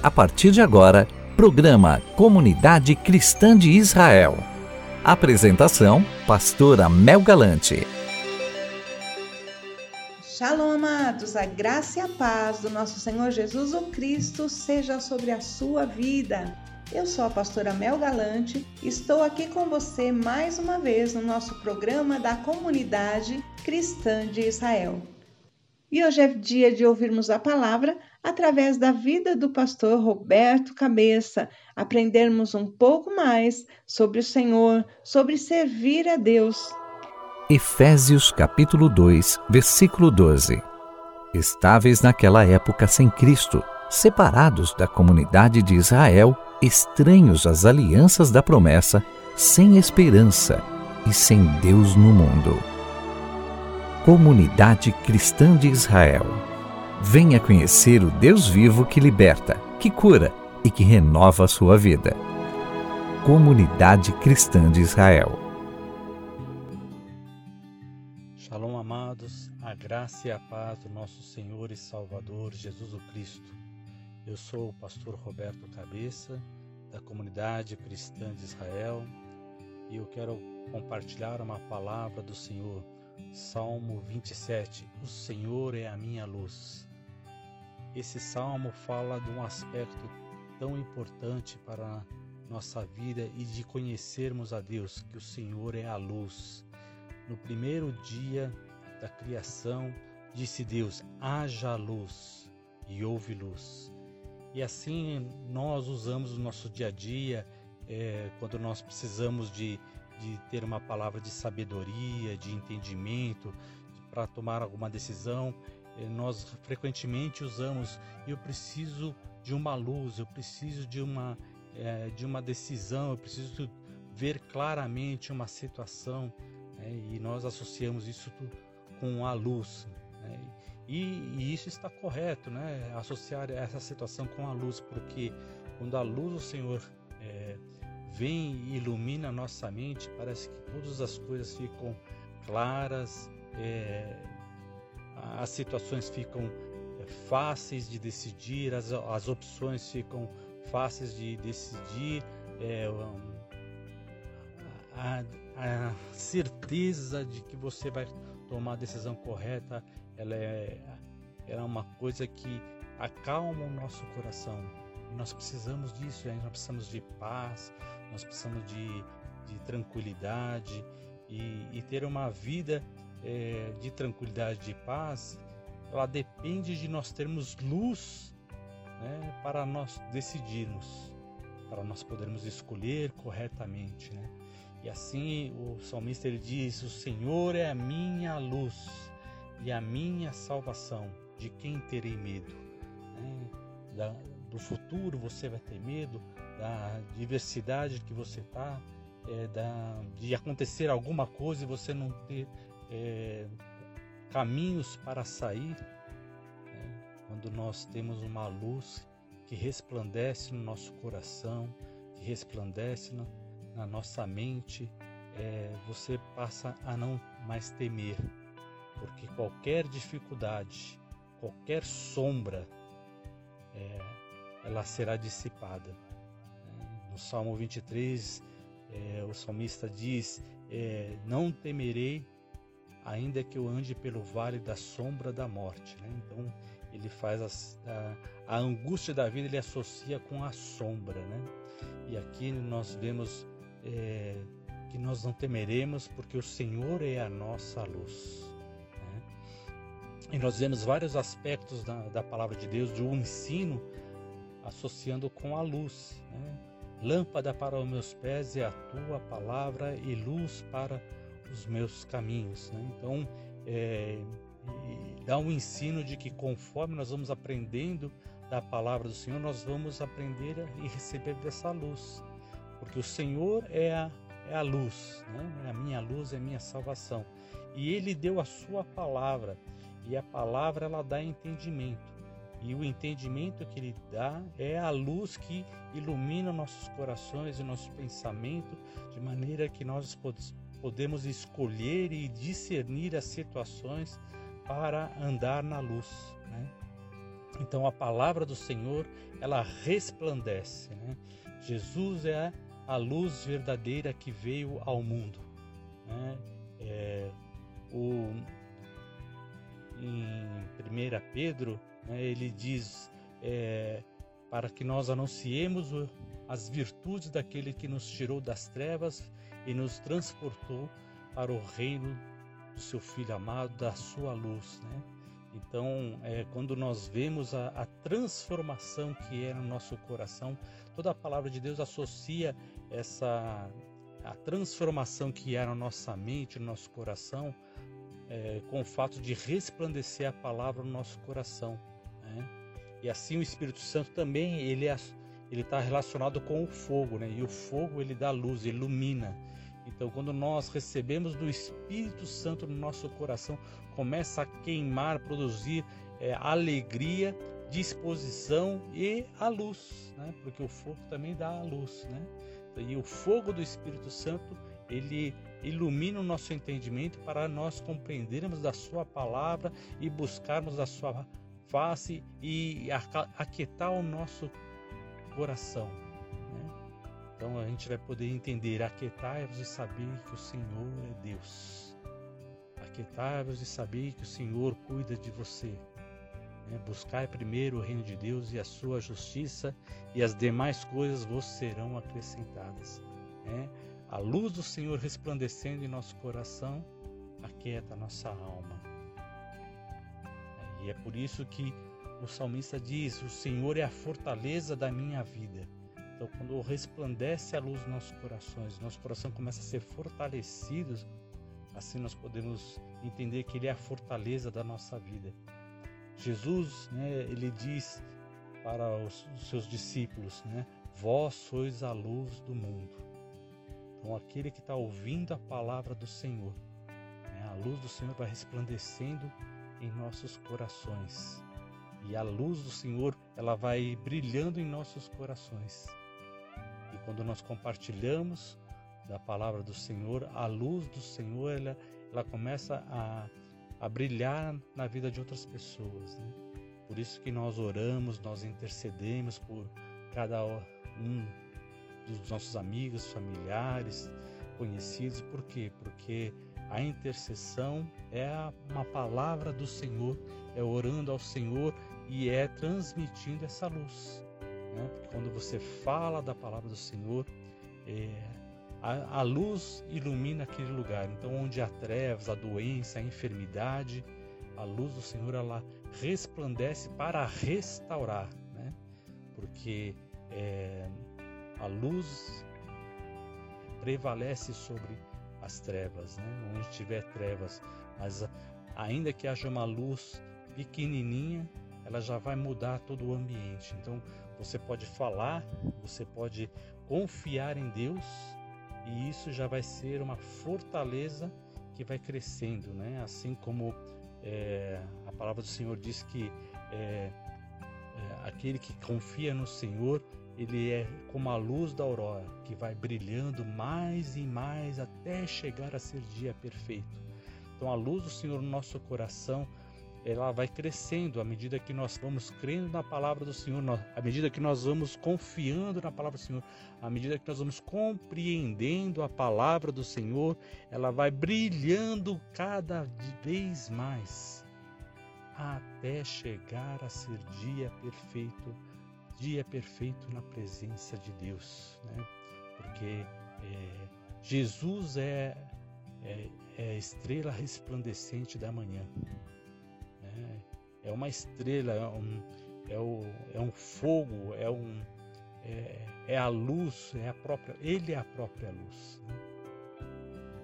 A partir de agora, programa Comunidade Cristã de Israel. Apresentação: Pastora Mel Galante. Shalom, amados, a graça e a paz do nosso Senhor Jesus o Cristo seja sobre a sua vida. Eu sou a pastora Mel Galante, estou aqui com você mais uma vez no nosso programa da Comunidade Cristã de Israel. E hoje é dia de ouvirmos a palavra através da vida do pastor Roberto Cabeça, aprendermos um pouco mais sobre o Senhor, sobre servir a Deus. Efésios capítulo 2, versículo 12. Estáveis naquela época sem Cristo, separados da comunidade de Israel, estranhos às alianças da promessa, sem esperança e sem Deus no mundo. Comunidade Cristã de Israel. Venha conhecer o Deus vivo que liberta, que cura e que renova a sua vida. Comunidade Cristã de Israel. Shalom, amados, a graça e a paz do nosso Senhor e Salvador Jesus o Cristo. Eu sou o pastor Roberto Cabeça, da Comunidade Cristã de Israel, e eu quero compartilhar uma palavra do Senhor Salmo 27 O Senhor é a minha luz. Esse salmo fala de um aspecto tão importante para nossa vida e de conhecermos a Deus, que o Senhor é a luz. No primeiro dia da criação, disse Deus: haja luz, e houve luz. E assim nós usamos no nosso dia a dia, é, quando nós precisamos de de ter uma palavra de sabedoria, de entendimento, para tomar alguma decisão. Eh, nós frequentemente usamos eu preciso de uma luz, eu preciso de uma, é, de uma decisão, eu preciso ver claramente uma situação né? e nós associamos isso com a luz. Né? E, e, isso está correto, né? associar essa situação com a luz, porque quando a luz do Senhor é, vem e ilumina nossa mente, parece que todas as coisas ficam claras, é, as situações ficam é, fáceis de decidir, as, as opções ficam fáceis de decidir, é, a, a, certeza de que você vai tomar a decisão correta, ela é, ela é uma coisa que acalma o nosso coração. Nós precisamos disso, nós precisamos de paz, nós precisamos de, de tranquilidade e, e, ter uma vida é, de tranquilidade, de paz, ela depende de nós termos luz né, para nós decidirmos, para nós podermos escolher corretamente. Né? E assim o salmista ele diz: O Senhor é a minha luz e a minha salvação, de quem terei medo? Né? Da, do futuro você vai ter medo, da diversidade que você está, é, da, de acontecer alguma coisa e você não ter é, caminhos para sair. Né? Quando nós temos uma luz que resplandece no nosso coração, que resplandece na, na nossa mente, é, você passa a não mais temer, porque qualquer dificuldade, qualquer sombra, é, ela será dissipada. No Salmo 23, é, o salmista diz: é, Não temerei, ainda que eu ande pelo vale da sombra da morte. Né? Então, ele faz a, a, angústia da vida, ele associa com a sombra. Né? E aqui nós vemos é, que nós não temeremos, porque o Senhor é a nossa luz. Né? E nós vemos vários aspectos da, da palavra de Deus, de um ensino associando com a luz. Né? Lâmpada para os meus pés é a tua palavra e luz para os meus caminhos. Né? Então, é, dá um ensino de que conforme nós vamos aprendendo da palavra do Senhor, nós vamos aprender e receber dessa luz. Porque o Senhor é a, é a luz, né? É a minha luz, é a minha salvação. E Ele deu a sua palavra, e a palavra ela dá entendimento. E o entendimento que ele dá é a luz que ilumina nossos corações e nosso pensamento, de maneira que nós podemos escolher e discernir as situações para andar na luz. Né? Então a palavra do Senhor ela resplandece. Né? Jesus é a luz verdadeira que veio ao mundo. Né? É, o, em 1 Pedro, né, ele diz é, para que nós anunciemos as virtudes daquele que nos tirou das trevas e nos transportou para o reino do seu Filho amado, da sua luz. Né? Então, é, quando nós vemos a, a, transformação que é no nosso coração, toda a palavra de Deus associa essa a transformação que é na nossa mente, no nosso coração, é, com o fato de resplandecer a palavra no nosso coração. Né? E assim o Espírito Santo também ele é, ele está relacionado com o fogo, né? E o fogo ele dá luz, ilumina. Então, quando nós recebemos do Espírito Santo no nosso coração, começa a queimar, produzir é, alegria, disposição e a luz, né? Porque o fogo também dá a luz, né? E o fogo do Espírito Santo ele ilumina o nosso entendimento para nós compreendermos da Sua palavra e buscarmos a Sua face e aquietar o nosso coração. Então a gente vai poder entender: aquietai-vos e saber que o Senhor é Deus. Aquietai-vos e saber que o Senhor cuida de você. Né? Buscai primeiro o reino de Deus e a sua justiça, e as demais coisas vos serão acrescentadas. Né? A luz do Senhor resplandecendo em nosso coração aquieta a nossa alma. E é por isso que o salmista diz: O Senhor é a fortaleza da minha vida. Então, quando resplandece a luz nos nossos corações, nosso coração começa a ser fortalecido, assim nós podemos entender que Ele é a fortaleza da nossa vida. Jesus, né, ele diz para os, seus discípulos, né, Vós sois a luz do mundo. Então, aquele que está ouvindo a palavra do Senhor, né, a luz do Senhor vai resplandecendo em nossos corações. E a luz do Senhor, ela vai brilhando em nossos corações. Quando nós compartilhamos da palavra do Senhor, a luz do Senhor, ela, ela começa a, a brilhar na vida de outras pessoas. Né? Por isso que nós oramos, nós intercedemos por cada um dos nossos amigos, familiares, conhecidos. Por quê? Porque a intercessão é uma palavra do Senhor, é orando ao Senhor e é transmitindo essa luz. Né? Quando você fala da palavra do Senhor, é, a, a, luz ilumina aquele lugar. Então, onde há trevas, a doença, a enfermidade, a luz do Senhor ela resplandece para restaurar, né? Porque é, a luz prevalece sobre as trevas, né? onde tiver trevas, mas ainda que haja uma luz pequenininha, ela já vai mudar todo o ambiente. Então você pode falar, você pode confiar em Deus e isso já vai ser uma fortaleza que vai crescendo, né? Assim como é, a palavra do Senhor diz que é, é, aquele que confia no Senhor ele é como a luz da aurora que vai brilhando mais e mais até chegar a ser dia perfeito. Então a luz do Senhor no nosso coração, ela vai crescendo à medida que nós vamos crendo na palavra do Senhor, à medida que nós vamos confiando na palavra do Senhor, à medida que nós vamos compreendendo a palavra do Senhor, ela vai brilhando cada vez mais até chegar a ser dia perfeito dia perfeito na presença de Deus, né? porque é, Jesus é, é, é, a estrela resplandecente da manhã. É uma estrela, é um, é, o, é um fogo, é, um, é, é a luz, é a própria, ele é a própria luz. Né?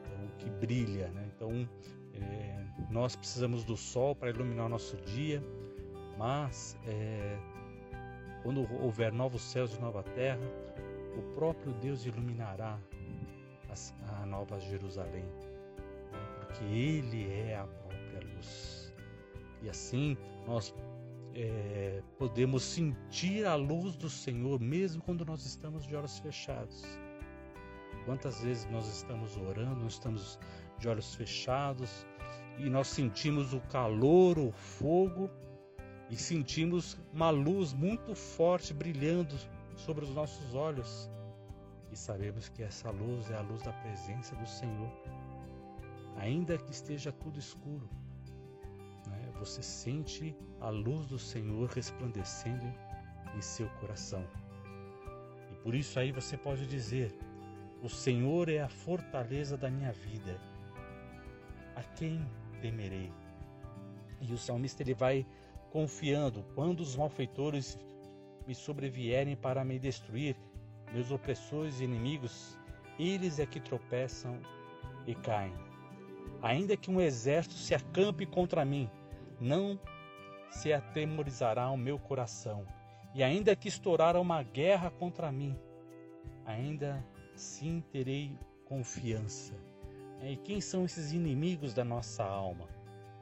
Então, que brilha. Né? Então, é, nós precisamos do sol para iluminar o nosso dia, mas é, quando houver novos céus e nova terra, o próprio Deus iluminará a nova Jerusalém, né? porque Ele é a própria luz. E assim nós é, podemos sentir a luz do Senhor mesmo quando nós estamos de olhos fechados. Quantas vezes nós estamos orando, nós estamos de olhos fechados e nós sentimos o calor, o fogo e sentimos uma luz muito forte brilhando sobre os nossos olhos. E sabemos que essa luz é a luz da presença do Senhor. Ainda que esteja tudo escuro, você sente a luz do Senhor resplandecendo em seu coração. E por isso aí você pode dizer: O Senhor é a fortaleza da minha vida. A quem temerei? E o salmista ele vai confiando quando os malfeitores me sobrevierem para me destruir, meus opressores e inimigos, eles é que tropeçam e caem. Ainda que um exército se acampe contra mim, não se atemorizará o meu coração. E ainda que estourar uma guerra contra mim, ainda sim terei confiança. E quem são esses inimigos da nossa alma?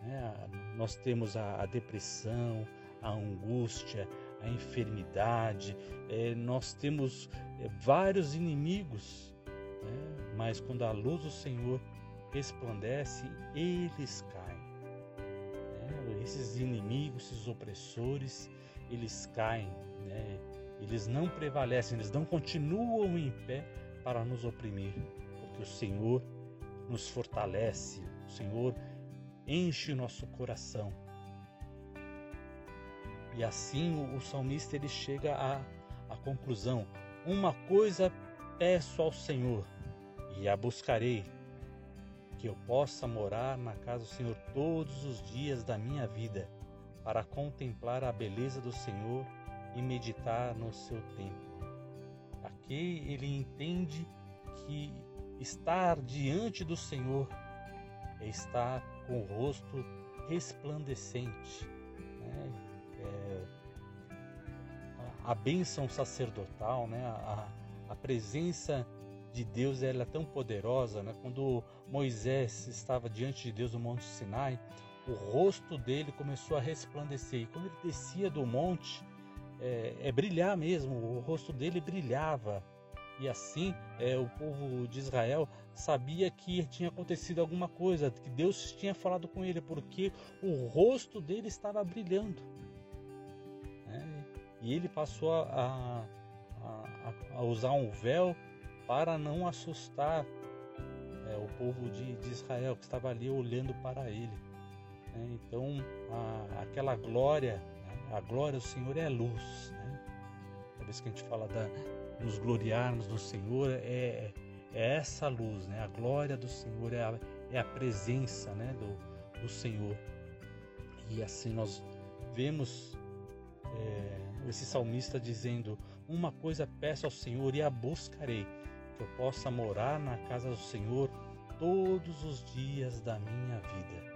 É, nós temos a, depressão, a angústia, a enfermidade, é, nós temos é, vários inimigos, né? mas quando a luz do Senhor resplandece, eles caem. Esses inimigos, esses opressores, eles caem, né? eles não prevalecem, eles não continuam em pé para nos oprimir, porque o Senhor nos fortalece, o Senhor enche o nosso coração e assim o salmista ele chega à, à conclusão: uma coisa peço ao Senhor e a buscarei, que eu possa morar na casa do Senhor todos os dias da minha vida, para contemplar a beleza do Senhor e meditar no seu templo. Aqui ele entende que estar diante do Senhor é estar com o rosto resplandecente. Né? é, a bênção sacerdotal, né? a, a presença de Deus ela é tão poderosa. Né? Quando Moisés estava diante de Deus no Monte Sinai, o rosto dele começou a resplandecer. E quando ele descia do monte, é, é brilhar mesmo, o rosto dele brilhava. E assim é, o povo de Israel sabia que tinha acontecido alguma coisa, que Deus tinha falado com ele, porque o rosto dele estava brilhando. E ele passou a, a, a usar um véu para não assustar é, o povo de, de, Israel que estava ali olhando para ele. Né? Então, a, aquela glória, né? a glória do Senhor é luz. Né? Cada vez que a gente fala da nos gloriarmos no Senhor, é, é essa luz, né? a glória do Senhor é a, é a presença né? do, do Senhor. E assim nós vemos é, esse salmista dizendo: Uma coisa peço ao Senhor e a buscarei, que eu possa morar na casa do Senhor todos os dias da minha vida.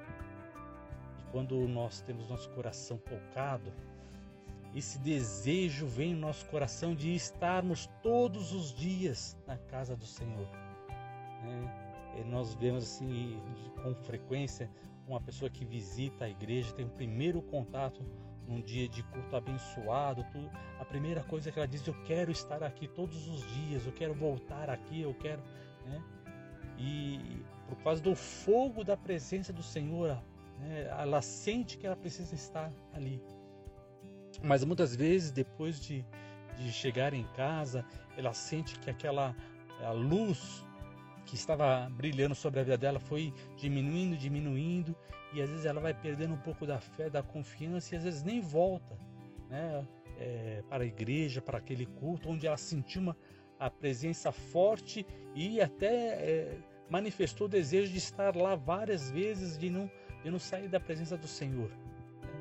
E quando nós temos nosso coração tocado, esse desejo vem no nosso coração de estarmos todos os dias na casa do Senhor. É, e nós vemos assim com frequência uma pessoa que visita a igreja, tem o primeiro contato num dia de culto abençoado, tudo, a primeira coisa que ela diz, eu quero estar aqui todos os dias, eu quero voltar aqui, eu quero, né? E por causa do fogo da presença do Senhor, né, ela sente que ela precisa estar ali. Mas muitas vezes, depois de, de chegar em casa, ela sente que aquela a luz que estava brilhando sobre a vida dela foi diminuindo, diminuindo, e às vezes ela vai perdendo um pouco da fé, da confiança, e às vezes nem volta né, é, para a igreja, para aquele culto, onde ela sentiu uma, a presença forte e até é, manifestou o desejo de estar lá várias vezes, de não, de não sair da presença do Senhor. Né.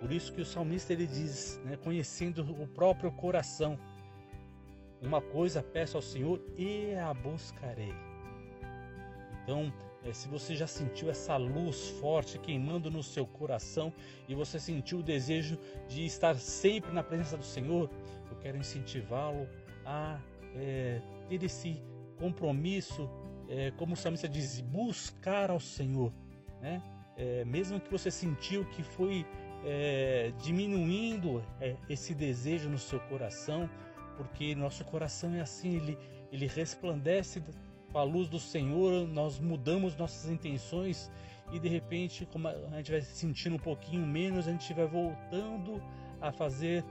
Por isso que o salmista ele diz, né, conhecendo o próprio coração, uma coisa peço ao Senhor e a buscarei então, é, se você já sentiu essa luz forte queimando no seu coração e você sentiu o desejo de estar sempre na presença do Senhor, eu quero incentivá-lo a é, ter esse compromisso, é, como o salmista diz, buscar ao Senhor, né? É, mesmo que você sentiu que foi é, diminuindo é, esse desejo no seu coração, porque nosso coração é assim, ele, ele resplandece com a luz do Senhor, nós mudamos nossas intenções e de repente, como a gente vai se sentindo um pouquinho menos, a gente vai voltando a fazer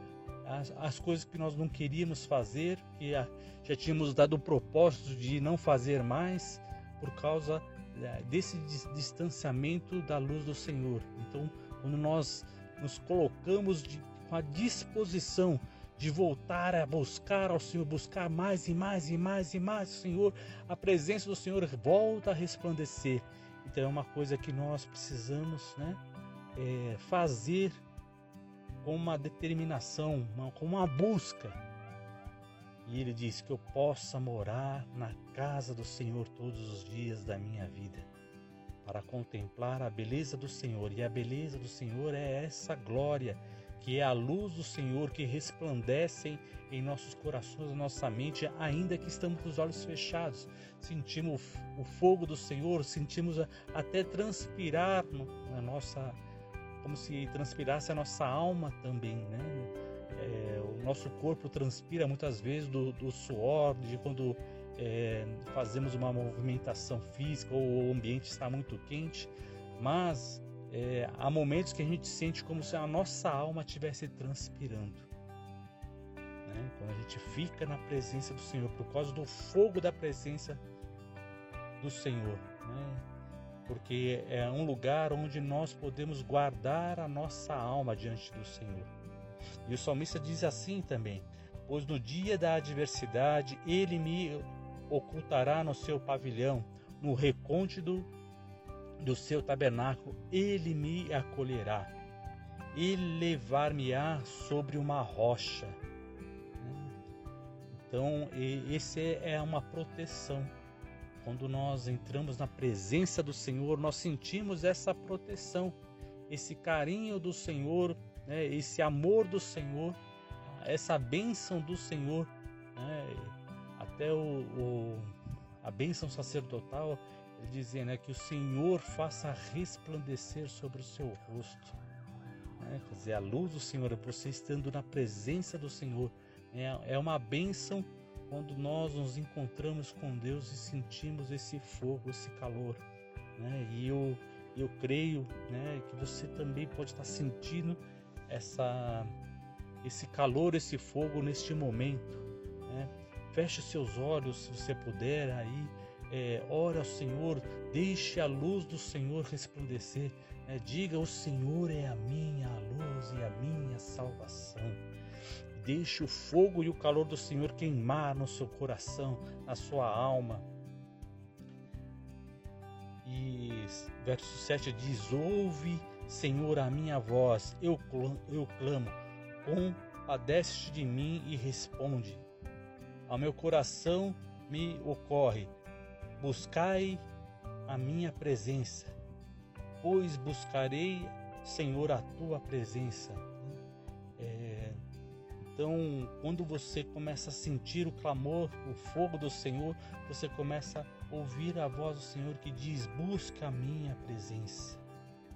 as, as coisas que nós não queríamos fazer, que já tínhamos dado o propósito de não fazer mais por causa é, desse distanciamento da luz do Senhor. Então, quando nós nos colocamos de, com a disposição de voltar a buscar ao Senhor, buscar mais e mais e mais e mais Senhor, a presença do Senhor volta a resplandecer. Então é uma coisa que nós precisamos né, é, fazer com uma determinação, uma, com uma busca. E ele diz que eu possa morar na casa do Senhor todos os dias da minha vida, para contemplar a beleza do Senhor. E a beleza do Senhor é essa glória, que é a luz do Senhor que resplandece em nossos corações, na nossa mente, ainda que estamos com os olhos fechados. Sentimos o fogo do Senhor, sentimos até transpirar na nossa como se transpirasse a nossa alma também, né? É, o nosso corpo transpira muitas vezes do, do suor, de quando é, fazemos uma movimentação física ou o ambiente está muito quente, mas é, há momentos que a gente sente como se a nossa alma estivesse transpirando. Né? Quando a gente fica na presença do Senhor, por causa do fogo da presença do Senhor. Né? porque é um lugar onde nós podemos guardar a nossa alma diante do Senhor. E o salmista diz assim também: Pois no dia da adversidade ele me ocultará no seu pavilhão, no recôndito do seu tabernáculo, ele me acolherá e levar-me-á sobre uma rocha. Então, esse é uma proteção quando nós entramos na presença do Senhor, nós sentimos essa proteção, esse carinho do Senhor, né, esse amor do Senhor, essa bênção do Senhor, né, até o, o, a bênção sacerdotal, dizia né, que o Senhor faça resplandecer sobre o seu rosto. Né, quer dizer, a luz do Senhor, você estando na presença do Senhor, é, é uma bênção quando nós nos encontramos com Deus e sentimos esse fogo, esse calor. Né? E eu, eu creio né, que você também pode estar sentindo essa, esse calor, esse fogo neste momento. Né? Feche seus olhos se você puder aí. É, ora ao Senhor, deixe a luz do Senhor resplandecer. Né? Diga: O Senhor é a minha luz e a minha salvação. Deixe o fogo e o calor do Senhor queimar no seu coração, na sua alma. E verso 7 diz: Ouve, Senhor, a minha voz, eu clamo, eu clamo compadece de mim e responde. Ao meu coração me ocorre: buscai a minha presença, pois buscarei, Senhor, a tua presença então, quando você começa a sentir o clamor, o fogo do Senhor, você começa a ouvir a voz do Senhor que diz: Busca a minha presença.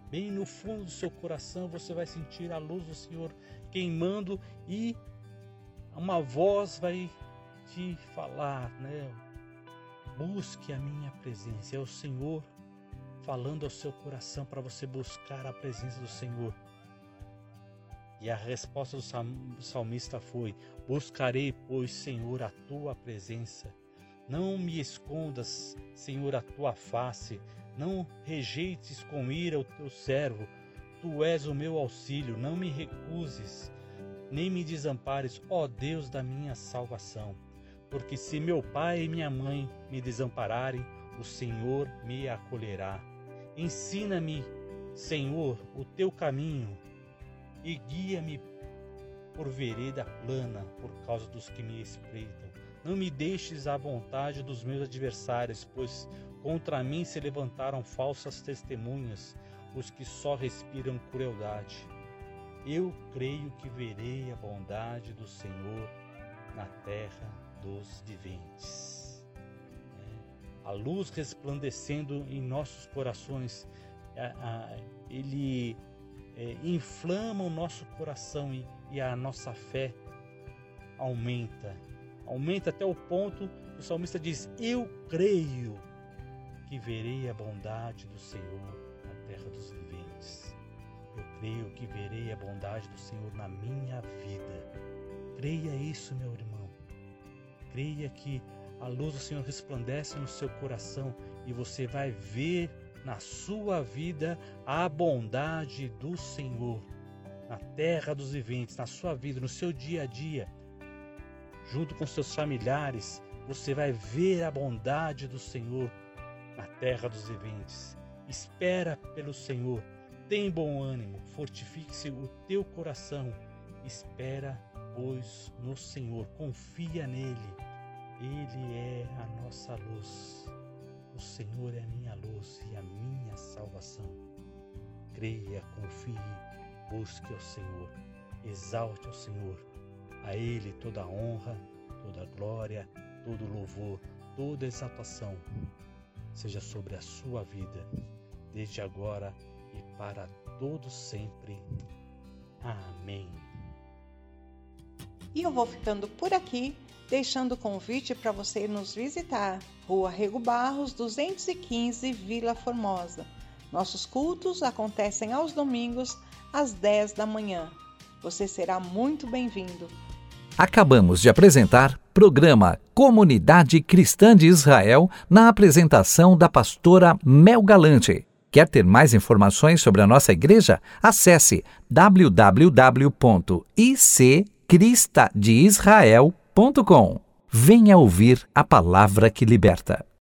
Bem no fundo do seu coração você vai sentir a luz do Senhor queimando e uma voz vai te falar, né? Busque a minha presença. É o Senhor falando ao seu coração para você buscar a presença do Senhor. E a resposta do salmista foi: Buscarei, pois, Senhor, a tua presença. Não me escondas, Senhor, a tua face. Não rejeites com ira o teu servo. Tu és o meu auxílio. Não me recuses, nem me desampares, ó Deus da minha salvação. Porque se meu pai e minha mãe me desampararem, o Senhor me acolherá. Ensina-me, Senhor, o teu caminho e guia-me por vereda plana por causa dos que me espreitam. Não me deixes à vontade dos meus adversários, pois contra mim se levantaram falsas testemunhas, os que só respiram crueldade. Eu creio que verei a bondade do Senhor na terra dos viventes. É, a luz resplandecendo em nossos corações, ele é, inflama o nosso coração e, a nossa fé aumenta. Aumenta até o ponto O salmista diz: Eu creio que verei a bondade do Senhor na terra dos viventes. Eu creio que verei a bondade do Senhor na minha vida. Creia isso, meu irmão. Creia que a luz do Senhor resplandece no seu coração e você vai ver na sua vida a bondade do Senhor, na terra dos viventes, na sua vida, no seu dia a dia, junto com seus familiares, você vai ver a bondade do Senhor na terra dos viventes. Espera pelo Senhor, tem bom ânimo, fortifique-se o teu coração. Espera, pois, no Senhor, confia nele. Ele é a nossa luz. O Senhor é a minha luz e a minha salvação. Creia, confie, busque ao Senhor, exalte ao Senhor. A Ele toda a honra, toda a glória, todo o louvor, toda a exaltação seja sobre a sua vida, desde agora e para todo sempre. Amém. E eu vou ficando por aqui deixando o convite para você nos visitar. Rua Rego Barros, 215, Vila Formosa. Nossos cultos acontecem aos domingos, às 10 da manhã. Você será muito bem-vindo. Acabamos de apresentar programa Comunidade Cristã de Israel na apresentação da pastora Mel Galante. Quer ter mais informações sobre a nossa igreja? Acesse www.iccristadeisrael.com Venha ouvir a palavra que liberta.